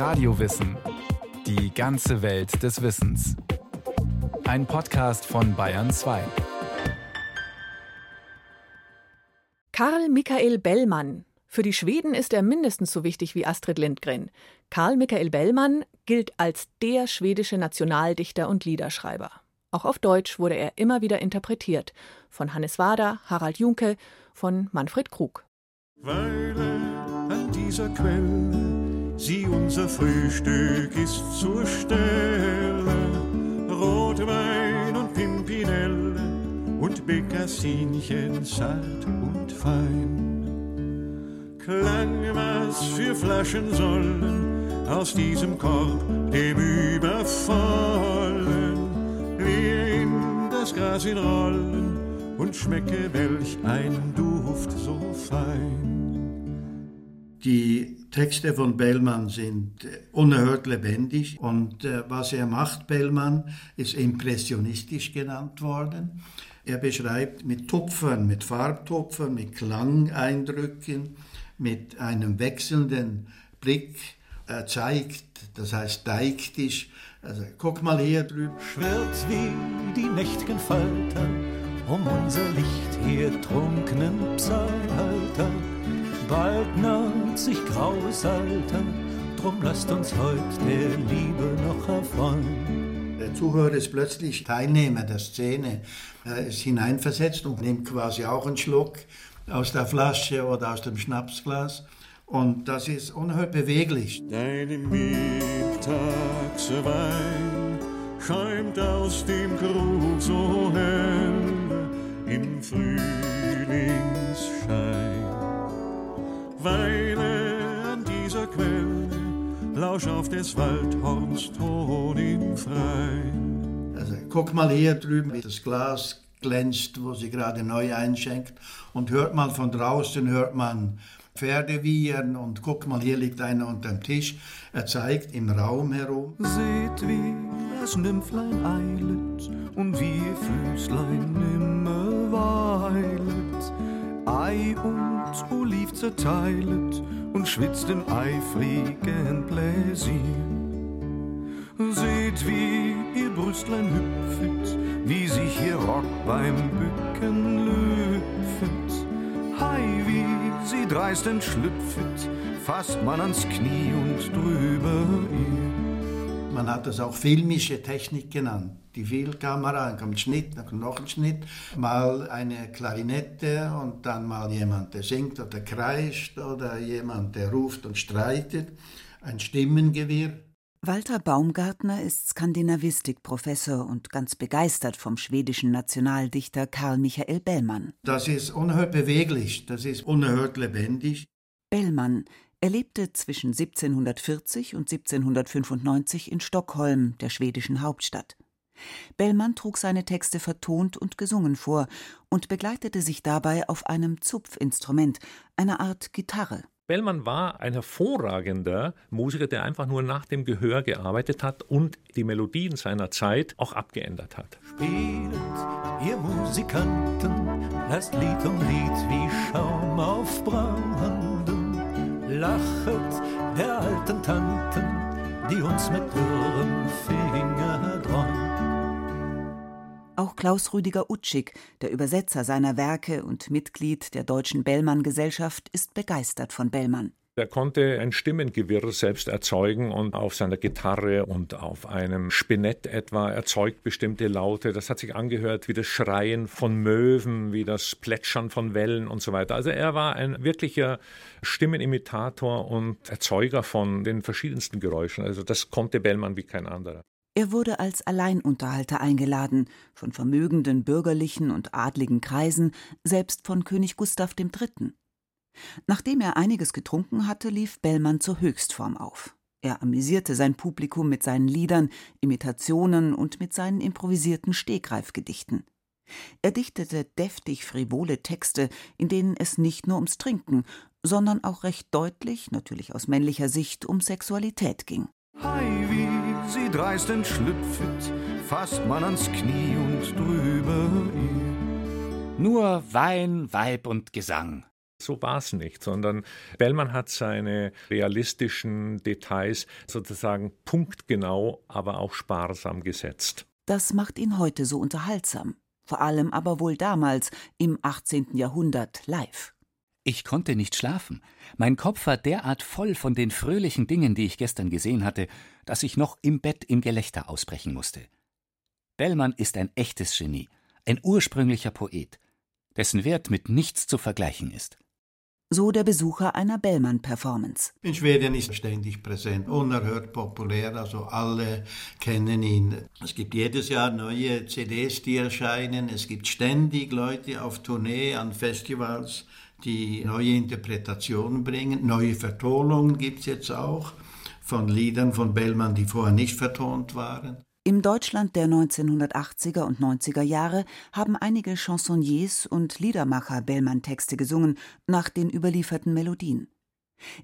Radiowissen. Die ganze Welt des Wissens. Ein Podcast von Bayern 2. Karl Michael Bellmann. Für die Schweden ist er mindestens so wichtig wie Astrid Lindgren. Karl Michael Bellmann gilt als der schwedische Nationaldichter und Liederschreiber. Auch auf Deutsch wurde er immer wieder interpretiert. Von Hannes Wader, Harald Junke, von Manfred Krug. Weile an dieser Quelle, sie unser Frühstück ist zur Stelle. Rotwein und Pimpinelle und Bekassinchen zart und fein. Klang was für Flaschen sollen aus diesem Korb, dem Übervollen wir in das Gras in Rollen und schmecke welch ein Duft so fein. Die Texte von Bellmann sind äh, unerhört lebendig und äh, was er macht, Bellmann, ist impressionistisch genannt worden. Er beschreibt mit Tupfern, mit Farbtupfern, mit Klangeindrücken, mit einem wechselnden Blick. Er zeigt, das heißt deiktisch, also guck mal hier drüben. Schwirrt wie die nächt'gen Falter um unser Licht hier trunknen Psalter. Bald naht sich graues Alter, drum lasst uns heut der Liebe noch erfreuen. Der Zuhörer ist plötzlich Teilnehmer der Szene, er ist hineinversetzt und nimmt quasi auch einen Schluck aus der Flasche oder aus dem Schnapsglas. Und das ist unerhört beweglich. Deine Mittagswein schäumt aus dem Krug so hell im Frühlingsschein. Weile an dieser Quelle, lausch auf des Waldhorns Ton im Freien. Also, guck mal hier drüben, wie das Glas glänzt, wo sie gerade neu einschenkt. Und hört mal von draußen, hört man Pferde wiehern und guck mal, hier liegt einer unter dem Tisch. Er zeigt im Raum herum. Seht, wie das Nymphlein eilet und wie ihr Füßlein nimmer weilet. Ei und Oliv zerteilet und schwitzt im eifrigen Pläsier. Seht, wie ihr Brüstlein hüpfet, wie sich ihr Rock beim Bücken lüpfet. Hei, wie sie dreist entschlüpfet, fasst man ans Knie und drüber ihr. Man hat das auch filmische Technik genannt. Die Filmkamera, dann kommt Schnitt, dann kommt noch ein Schnitt, mal eine Klarinette und dann mal jemand, der singt oder kreischt oder jemand, der ruft und streitet, ein Stimmengewirr. Walter Baumgartner ist Skandinavistikprofessor und ganz begeistert vom schwedischen Nationaldichter Karl Michael Bellmann. Das ist unerhört beweglich, das ist unerhört lebendig. Bellmann, er lebte zwischen 1740 und 1795 in Stockholm, der schwedischen Hauptstadt. Bellmann trug seine Texte vertont und gesungen vor und begleitete sich dabei auf einem Zupfinstrument, einer Art Gitarre. Bellmann war ein hervorragender Musiker, der einfach nur nach dem Gehör gearbeitet hat und die Melodien seiner Zeit auch abgeändert hat. Spielet, ihr Musikanten, lasst Lied um Lied wie Schaum auf Brandem. Lachet der alten Tanten, die uns mit dürrem Finger dräuen. Auch Klaus Rüdiger Utschig, der Übersetzer seiner Werke und Mitglied der Deutschen Bellmann-Gesellschaft, ist begeistert von Bellmann. Er konnte ein Stimmengewirr selbst erzeugen und auf seiner Gitarre und auf einem Spinett etwa erzeugt bestimmte Laute. Das hat sich angehört wie das Schreien von Möwen, wie das Plätschern von Wellen und so weiter. Also er war ein wirklicher Stimmenimitator und Erzeuger von den verschiedensten Geräuschen. Also das konnte Bellmann wie kein anderer. Er wurde als Alleinunterhalter eingeladen, von vermögenden bürgerlichen und adligen Kreisen, selbst von König Gustav III. Nachdem er einiges getrunken hatte, lief Bellmann zur Höchstform auf. Er amüsierte sein Publikum mit seinen Liedern, Imitationen und mit seinen improvisierten Stegreifgedichten. Er dichtete deftig frivole Texte, in denen es nicht nur ums Trinken, sondern auch recht deutlich, natürlich aus männlicher Sicht, um Sexualität ging. Hei, wie sie dreist entschlüpfet, fasst man ans Knie und drüber ihr. Nur Wein, Weib und Gesang. So war es nicht, sondern Bellmann hat seine realistischen Details sozusagen punktgenau, aber auch sparsam gesetzt. Das macht ihn heute so unterhaltsam. Vor allem aber wohl damals, im 18. Jahrhundert, live. Ich konnte nicht schlafen. Mein Kopf war derart voll von den fröhlichen Dingen, die ich gestern gesehen hatte, dass ich noch im Bett in Gelächter ausbrechen musste. Bellmann ist ein echtes Genie, ein ursprünglicher Poet, dessen Wert mit nichts zu vergleichen ist. So der Besucher einer Bellmann-Performance. In Schweden ist er ständig präsent, unerhört populär, also alle kennen ihn. Es gibt jedes Jahr neue CDs, die erscheinen. Es gibt ständig Leute auf Tournee, an Festivals, die neue Interpretationen bringen. Neue Vertonungen gibt es jetzt auch von Liedern von Bellmann, die vorher nicht vertont waren. Im Deutschland der 1980er und 90er Jahre haben einige Chansonniers und Liedermacher Bellmann-Texte gesungen nach den überlieferten Melodien.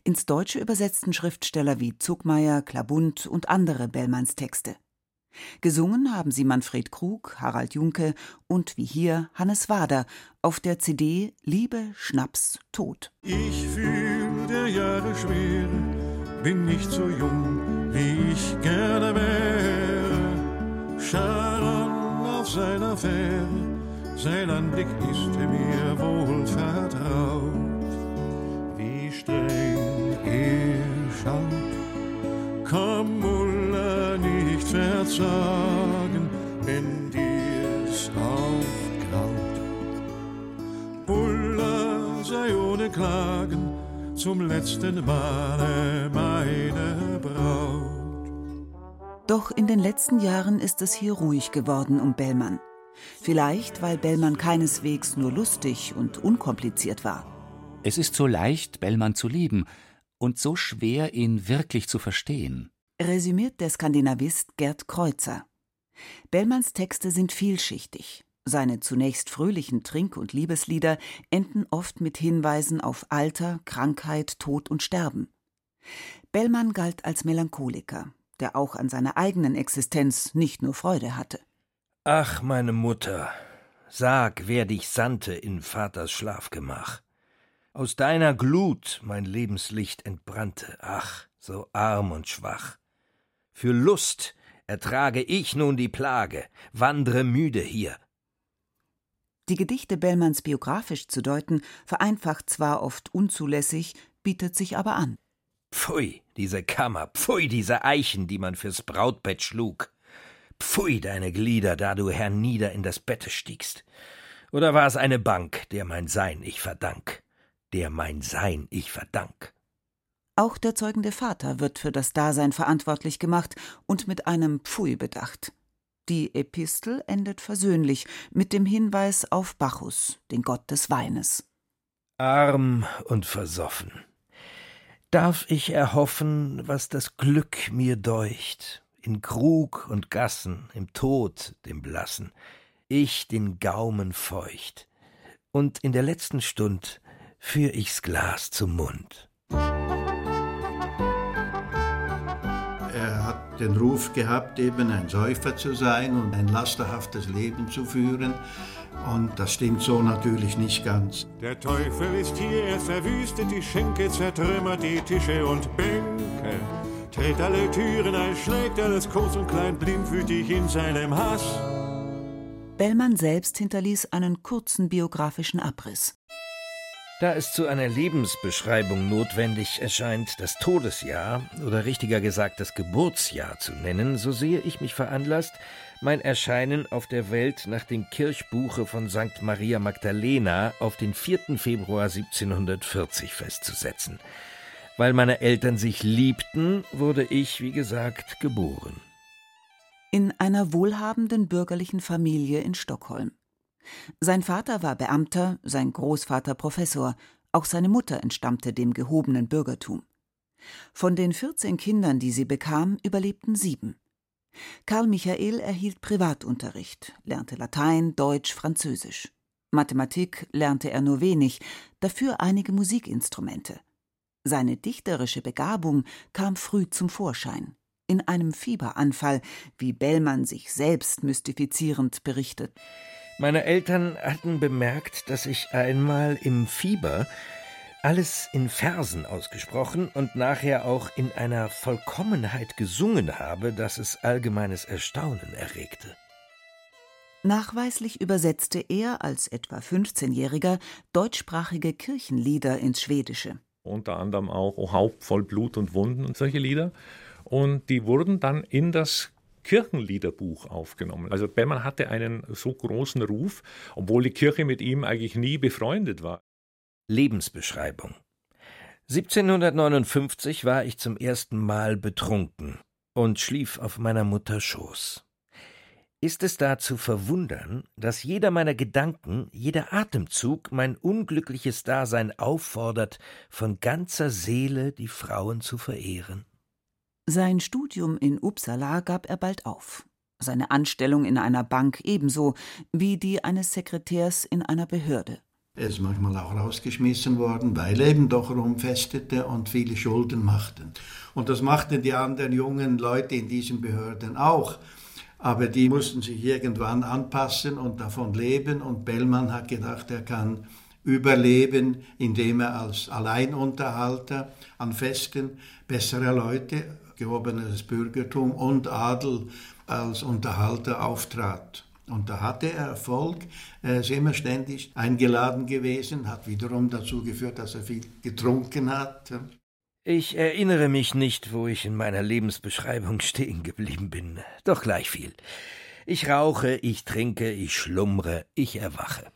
Ins Deutsche übersetzten Schriftsteller wie Zuckmeier, Klabund und andere Bellmanns Texte. Gesungen haben sie Manfred Krug, Harald Junke und wie hier Hannes Wader auf der CD Liebe, Schnaps, Tod. Ich fühl der Jahre schwer, bin nicht so jung, wie ich gerne wäre. Charon auf seiner Fähre, sein Anblick ist mir wohl vertraut. Wie streng er schaut, komm Mulla nicht verzagen, wenn dir's auch graut. Mulla sei ohne Klagen zum letzten Male meine Braut. Doch in den letzten Jahren ist es hier ruhig geworden um Bellmann. Vielleicht, weil Bellmann keineswegs nur lustig und unkompliziert war. Es ist so leicht, Bellmann zu lieben und so schwer, ihn wirklich zu verstehen. Resümiert der Skandinavist Gerd Kreuzer. Bellmanns Texte sind vielschichtig. Seine zunächst fröhlichen Trink- und Liebeslieder enden oft mit Hinweisen auf Alter, Krankheit, Tod und Sterben. Bellmann galt als Melancholiker, der auch an seiner eigenen Existenz nicht nur Freude hatte. Ach, meine Mutter, sag, wer dich sandte in Vaters Schlafgemach. Aus deiner Glut mein Lebenslicht entbrannte, ach, so arm und schwach. Für Lust ertrage ich nun die Plage, wandre müde hier. Die Gedichte Bellmanns biografisch zu deuten, vereinfacht zwar oft unzulässig, bietet sich aber an. Pfui, diese Kammer, pfui, diese Eichen, die man fürs Brautbett schlug. Pfui, deine Glieder, da du hernieder in das Bette stiegst. Oder war es eine Bank, der mein Sein ich verdank, der mein Sein ich verdank? Auch der zeugende Vater wird für das Dasein verantwortlich gemacht und mit einem Pfui bedacht. Die Epistel endet versöhnlich mit dem Hinweis auf Bacchus, den Gott des Weines. Arm und versoffen. Darf ich erhoffen, was das Glück mir deucht, in Krug und Gassen, im Tod, dem Blassen, ich den Gaumen feucht, und in der letzten Stund führ ich's Glas zum Mund. Er hat den Ruf gehabt, eben ein Säufer zu sein und ein lasterhaftes Leben zu führen. Und das stimmt so natürlich nicht ganz. Der Teufel ist hier, er verwüstet die Schenke, zertrümmert die Tische und Bänke. Dreht alle Türen ein, schlägt alles groß und klein blindwütig in seinem Hass. Bellmann selbst hinterließ einen kurzen biografischen Abriss. Da es zu einer Lebensbeschreibung notwendig erscheint, das Todesjahr oder richtiger gesagt das Geburtsjahr zu nennen, so sehe ich mich veranlasst, mein Erscheinen auf der Welt nach dem Kirchbuche von St. Maria Magdalena auf den 4. Februar 1740 festzusetzen. Weil meine Eltern sich liebten, wurde ich, wie gesagt, geboren. In einer wohlhabenden bürgerlichen Familie in Stockholm. Sein Vater war Beamter, sein Großvater Professor, auch seine Mutter entstammte dem gehobenen Bürgertum. Von den 14 Kindern, die sie bekam, überlebten sieben. Karl Michael erhielt Privatunterricht, lernte Latein, Deutsch, Französisch. Mathematik lernte er nur wenig, dafür einige Musikinstrumente. Seine dichterische Begabung kam früh zum Vorschein. In einem Fieberanfall, wie Bellmann sich selbst mystifizierend berichtet. Meine Eltern hatten bemerkt, dass ich einmal im Fieber Alles in Versen ausgesprochen und nachher auch in einer Vollkommenheit gesungen habe, dass es allgemeines Erstaunen erregte. Nachweislich übersetzte er als etwa 15-Jähriger deutschsprachige Kirchenlieder ins Schwedische. Unter anderem auch O Haupt voll Blut und Wunden und solche Lieder. Und die wurden dann in das Kirchenliederbuch aufgenommen. Also Bellmann hatte einen so großen Ruf, obwohl die Kirche mit ihm eigentlich nie befreundet war. Lebensbeschreibung 1759 war ich zum ersten Mal betrunken und schlief auf meiner Mutter Schoß. Ist es da zu verwundern, dass jeder meiner Gedanken, jeder Atemzug mein unglückliches Dasein auffordert, von ganzer Seele die Frauen zu verehren? Sein Studium in Uppsala gab er bald auf, seine Anstellung in einer Bank ebenso wie die eines Sekretärs in einer Behörde. Er ist manchmal auch rausgeschmissen worden, weil er eben doch rumfestete und viele Schulden machten. Und das machten die anderen jungen Leute in diesen Behörden auch. Aber die mussten sich irgendwann anpassen und davon leben. Und Bellmann hat gedacht, er kann überleben, indem er als Alleinunterhalter an Festen bessere Leute gehobenes Bürgertum und Adel als Unterhalter auftrat. Und da hatte er Erfolg, er ist immer ständig eingeladen gewesen, hat wiederum dazu geführt, dass er viel getrunken hat. Ich erinnere mich nicht, wo ich in meiner Lebensbeschreibung stehen geblieben bin, doch gleich viel. Ich rauche, ich trinke, ich schlummre, ich erwache.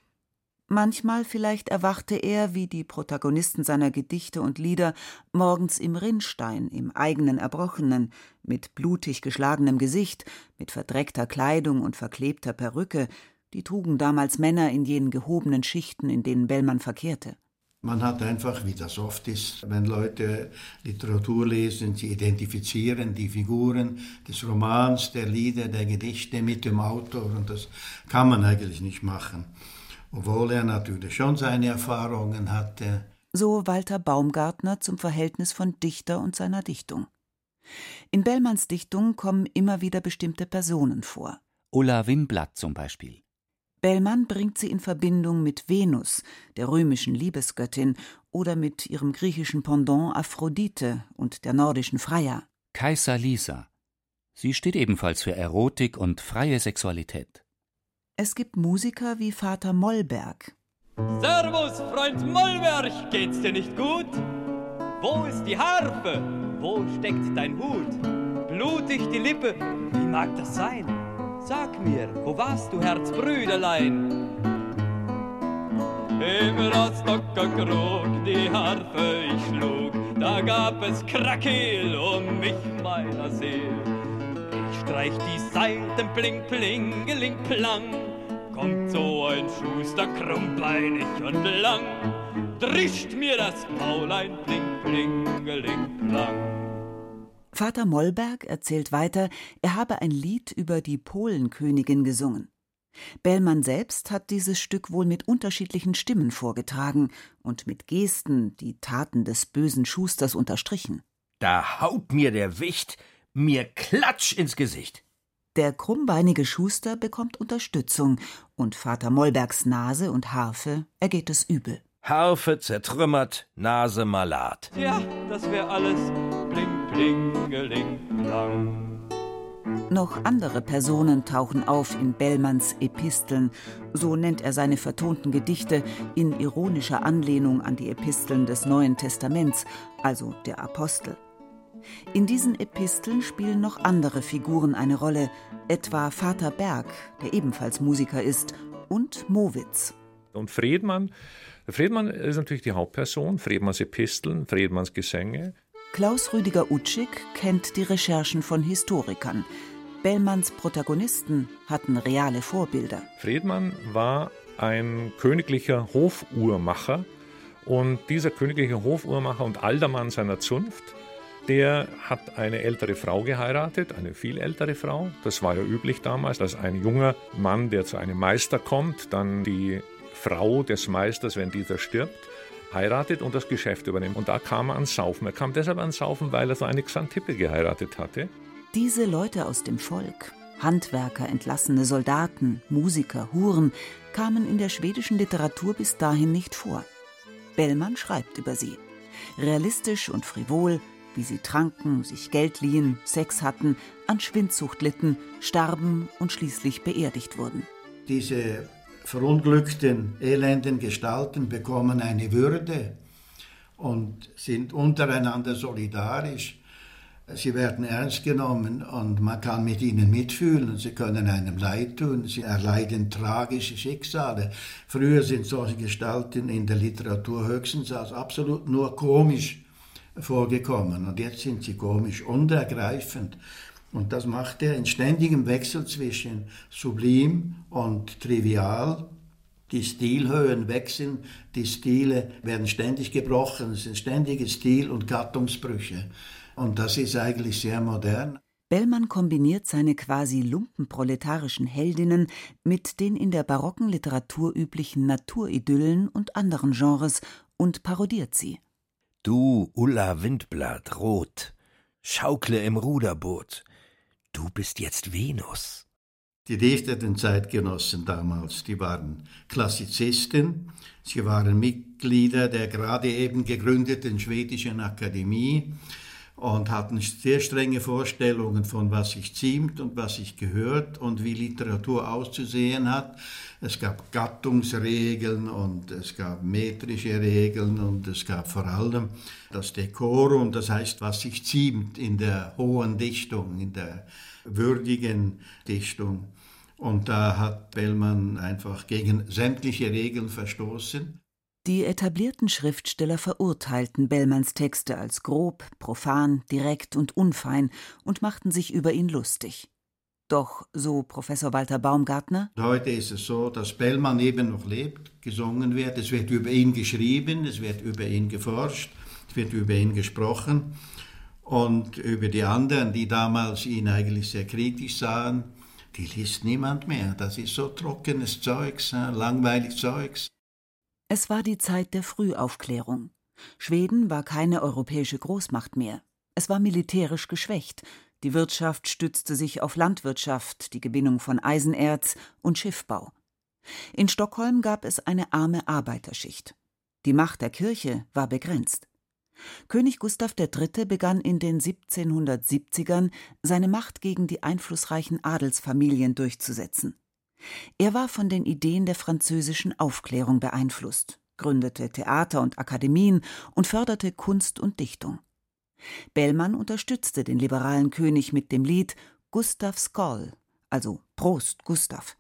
Manchmal vielleicht erwachte er, wie die Protagonisten seiner Gedichte und Lieder, morgens im Rinnstein, im eigenen Erbrochenen, mit blutig geschlagenem Gesicht, mit verdreckter Kleidung und verklebter Perücke, die trugen damals Männer in jenen gehobenen Schichten, in denen Bellmann verkehrte. Man hat einfach, wie das oft ist, wenn Leute Literatur lesen, sie identifizieren die Figuren des Romans, der Lieder, der Gedichte mit dem Autor und das kann man eigentlich nicht machen obwohl er natürlich schon seine Erfahrungen hatte. So Walter Baumgartner zum Verhältnis von Dichter und seiner Dichtung. In Bellmanns Dichtung kommen immer wieder bestimmte Personen vor. Ulla Winblatt zum Beispiel. Bellmann bringt sie in Verbindung mit Venus, der römischen Liebesgöttin, oder mit ihrem griechischen Pendant Aphrodite und der nordischen Freya. Kaiser Lisa. Sie steht ebenfalls für Erotik und freie Sexualität. Es gibt Musiker wie Vater Mollberg. Servus, Freund Mollberg, geht's dir nicht gut? Wo ist die Harfe? Wo steckt dein Hut? Blutig die Lippe, wie mag das sein? Sag mir, wo warst du, Herzbrüderlein? Im Rostocker Krug die Harfe ich schlug, da gab es Krakel um mich meiner Seel. Ich streich die Saiten, bling, plingeling, plang, kommt so ein Schuster krummbeinig und lang, drischt mir das Maulein bling, blingeling, plang. Vater Mollberg erzählt weiter, er habe ein Lied über die Polenkönigin gesungen. Bellmann selbst hat dieses Stück wohl mit unterschiedlichen Stimmen vorgetragen und mit Gesten die Taten des bösen Schusters unterstrichen. Da haut mir der Wicht mir Klatsch ins Gesicht. Der krummbeinige Schuster bekommt Unterstützung und Vater Mollbergs Nase und Harfe ergeht es übel. Harfe zertrümmert, Nase malat. Ja, das wär alles bling, blingeling, blang. Noch andere Personen tauchen auf in Bellmanns Episteln, so nennt er seine vertonten Gedichte in ironischer Anlehnung an die Episteln des Neuen Testaments, also der Apostel. In diesen Episteln spielen noch andere Figuren eine Rolle, etwa Vater Berg, der ebenfalls Musiker ist, und Mowitz. Und Friedmann, Friedmann ist natürlich die Hauptperson, Friedmanns Episteln, Friedmanns Gesänge. Klaus Rüdiger Utschig kennt die Recherchen von Historikern. Bellmanns Protagonisten hatten reale Vorbilder. Friedmann war ein königlicher Hofuhrmacher und dieser königliche Hofuhrmacher und Aldermann seiner Zunft der hat eine ältere Frau geheiratet, eine viel ältere Frau. Das war ja üblich damals, dass ein junger Mann, der zu einem Meister kommt, dann die Frau des Meisters, wenn dieser stirbt, heiratet und das Geschäft übernimmt. Und da kam er ans Saufen. Er kam deshalb ans Saufen, weil er so eine Xantippe geheiratet hatte. Diese Leute aus dem Volk, Handwerker, entlassene Soldaten, Musiker, Huren, kamen in der schwedischen Literatur bis dahin nicht vor. Bellmann schreibt über sie. Realistisch und frivol, wie sie tranken, sich Geld liehen, Sex hatten, an Schwindsucht litten, starben und schließlich beerdigt wurden. Diese verunglückten, elenden Gestalten bekommen eine Würde und sind untereinander solidarisch. Sie werden ernst genommen und man kann mit ihnen mitfühlen. Sie können einem leid tun. Sie erleiden tragische Schicksale. Früher sind solche Gestalten in der Literatur höchstens als absolut nur komisch vorgekommen. Und jetzt sind sie komisch und ergreifend. Und das macht er in ständigem Wechsel zwischen sublim und trivial. Die Stilhöhen wechseln, die Stile werden ständig gebrochen, es sind ständige Stil- und Gattungsbrüche. Und das ist eigentlich sehr modern. Bellmann kombiniert seine quasi lumpenproletarischen Heldinnen mit den in der barocken Literatur üblichen Naturidyllen und anderen Genres und parodiert sie. Du, Ulla Windblatt, rot, schaukle im Ruderboot, du bist jetzt Venus. Die Dichter den Zeitgenossen damals, die waren Klassizisten, sie waren Mitglieder der gerade eben gegründeten Schwedischen Akademie, und hatten sehr strenge Vorstellungen von, was sich ziemt und was sich gehört und wie Literatur auszusehen hat. Es gab Gattungsregeln und es gab metrische Regeln und es gab vor allem das Dekorum, das heißt, was sich ziemt in der hohen Dichtung, in der würdigen Dichtung. Und da hat Bellmann einfach gegen sämtliche Regeln verstoßen. Die etablierten Schriftsteller verurteilten Bellmanns Texte als grob, profan, direkt und unfein und machten sich über ihn lustig. Doch, so Professor Walter Baumgartner, heute ist es so, dass Bellmann eben noch lebt, gesungen wird, es wird über ihn geschrieben, es wird über ihn geforscht, es wird über ihn gesprochen und über die anderen, die damals ihn eigentlich sehr kritisch sahen, die liest niemand mehr. Das ist so trockenes Zeugs, langweilig Zeugs. Es war die Zeit der Frühaufklärung. Schweden war keine europäische Großmacht mehr. Es war militärisch geschwächt. Die Wirtschaft stützte sich auf Landwirtschaft, die Gewinnung von Eisenerz und Schiffbau. In Stockholm gab es eine arme Arbeiterschicht. Die Macht der Kirche war begrenzt. König Gustav III. begann in den 1770ern seine Macht gegen die einflussreichen Adelsfamilien durchzusetzen. Er war von den Ideen der französischen Aufklärung beeinflusst, gründete Theater und Akademien und förderte Kunst und Dichtung. Bellmann unterstützte den liberalen König mit dem Lied Gustav Skoll, also Prost Gustav.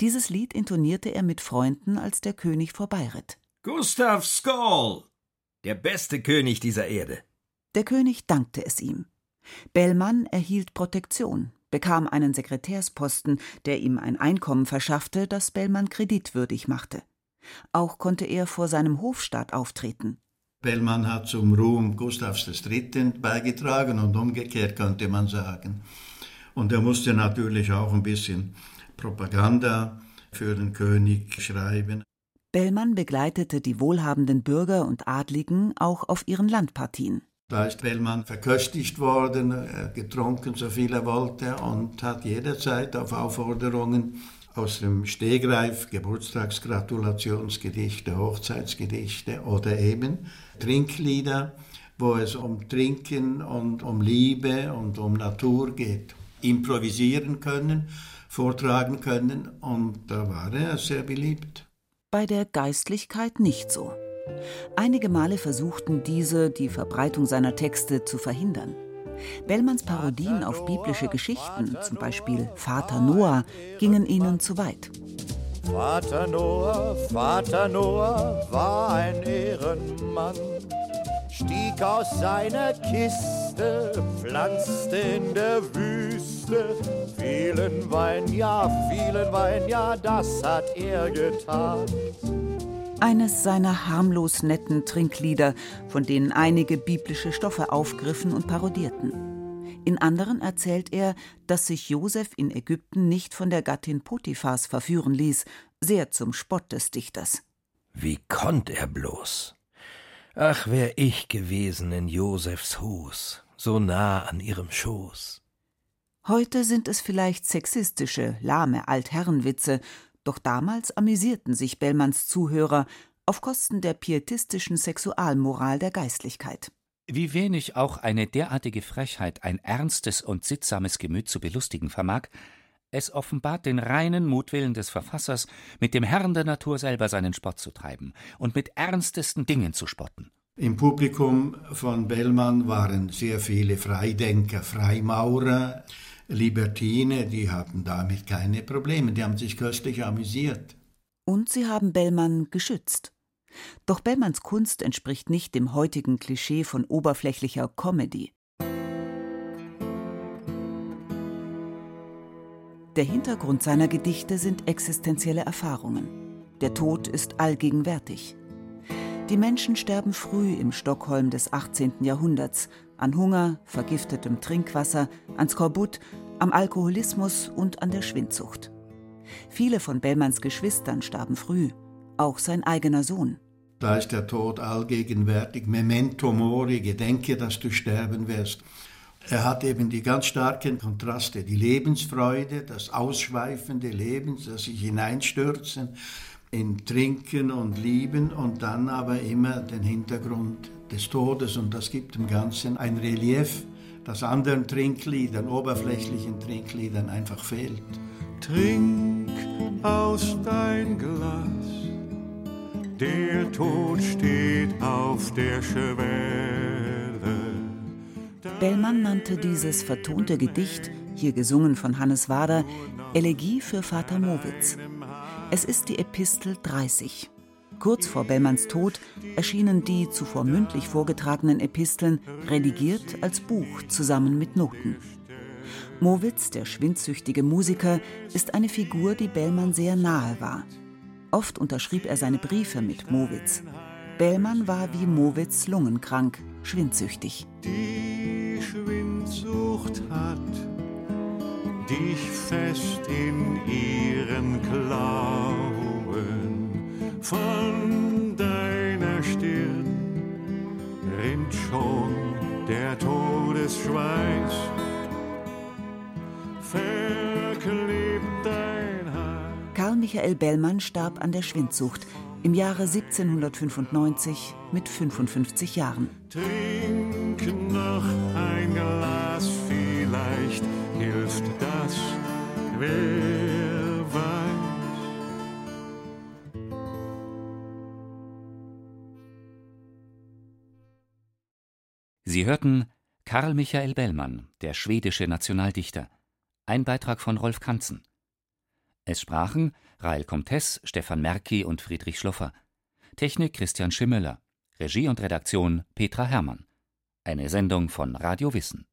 Dieses Lied intonierte er mit Freunden, als der König vorbeiritt. Gustav Skoll, der beste König dieser Erde. Der König dankte es ihm. Bellmann erhielt Protektion, bekam einen Sekretärsposten, der ihm ein Einkommen verschaffte, das Bellmann kreditwürdig machte. Auch konnte er vor seinem Hofstaat auftreten. Bellmann hat zum Ruhm Gustavs III. beigetragen und umgekehrt könnte man sagen. Und er musste natürlich auch ein bisschen Propaganda für den König schreiben. Bellmann begleitete die wohlhabenden Bürger und Adligen auch auf ihren Landpartien. Da ist Bellmann verköstigt worden, getrunken, so viel er wollte, und hat jederzeit auf Aufforderungen aus dem Stegreif Geburtstagsgratulationsgedichte, Hochzeitsgedichte oder eben Trinklieder, wo es um Trinken und um Liebe und um Natur geht, improvisieren können, vortragen können, und da war er sehr beliebt. Bei der Geistlichkeit nicht so. Einige Male versuchten diese, die Verbreitung seiner Texte zu verhindern. Bellmanns Parodien auf biblische Geschichten, zum Beispiel Vater Noah, gingen ihnen zu weit. Vater Noah, Vater Noah war ein Ehrenmann, stieg aus seiner Kiste, pflanzte in der Wüste vielen Wein, ja, vielen Wein, ja, das hat er getan eines seiner harmlos netten Trinklieder, von denen einige biblische Stoffe aufgriffen und parodierten. In anderen erzählt er, dass sich Josef in Ägypten nicht von der Gattin Potiphas verführen ließ, sehr zum Spott des Dichters. Wie konnt er bloß? Ach, wär ich gewesen in Josefs Hus, so nah an ihrem Schoß. Heute sind es vielleicht sexistische, lahme Altherrenwitze, doch damals amüsierten sich Bellmanns Zuhörer, auf Kosten der pietistischen Sexualmoral der Geistlichkeit. Wie wenig auch eine derartige Frechheit ein ernstes und sittsames Gemüt zu belustigen vermag, es offenbart den reinen Mutwillen des Verfassers, mit dem Herrn der Natur selber seinen Spott zu treiben und mit ernstesten Dingen zu spotten. Im Publikum von Bellmann waren sehr viele Freidenker, Freimaurer, Libertine, die hatten damit keine Probleme, die haben sich köstlich amüsiert. Und sie haben Bellmann geschützt. Doch Bellmanns Kunst entspricht nicht dem heutigen Klischee von oberflächlicher Comedy. Der Hintergrund seiner Gedichte sind existenzielle Erfahrungen. Der Tod ist allgegenwärtig. Die Menschen sterben früh im Stockholm des 18. Jahrhunderts an Hunger, vergiftetem Trinkwasser, an Skorbut, am Alkoholismus und an der Schwindsucht. Viele von Bellmanns Geschwistern starben früh, auch sein eigener Sohn. Da ist der Tod allgegenwärtig. Memento mori, gedenke, dass du sterben wirst. Er hat eben die ganz starken Kontraste, die Lebensfreude, das ausschweifende Leben, das sich hineinstürzen in Trinken und Lieben und dann aber immer den Hintergrund des Todes und das gibt dem Ganzen ein Relief, das anderen Trinkliedern, oberflächlichen Trinkliedern einfach fehlt. Trink aus dein Glas, der Tod steht auf der Schwelle. Bellmann nannte dieses vertonte Gedicht, hier gesungen von Hannes Wader, Elegie für Vater Mowitz. Es ist die Epistel 30. Kurz vor Bellmanns Tod erschienen die zuvor mündlich vorgetragenen Episteln redigiert als Buch zusammen mit Noten. Mowitz, der schwindsüchtige Musiker, ist eine Figur, die Bellmann sehr nahe war. Oft unterschrieb er seine Briefe mit Mowitz. Bellmann war wie Mowitz lungenkrank, schwindsüchtig. Die Schwindsucht hat dich fest in ihren Klauen. Von deiner Stirn rinnt schon der Todesschweiß. Verklebt dein Haar. Karl Michael Bellmann starb an der Schwindsucht im Jahre 1795 mit 55 Jahren. Trink noch ein Glas, vielleicht hilft das, wer Sie hörten Karl Michael Bellmann, der schwedische Nationaldichter. Ein Beitrag von Rolf Kanzen. Es sprachen Rael Comtes, Stefan Merki und Friedrich Schloffer. Technik Christian Schimmöller. Regie und Redaktion Petra Herrmann. Eine Sendung von Radio Wissen.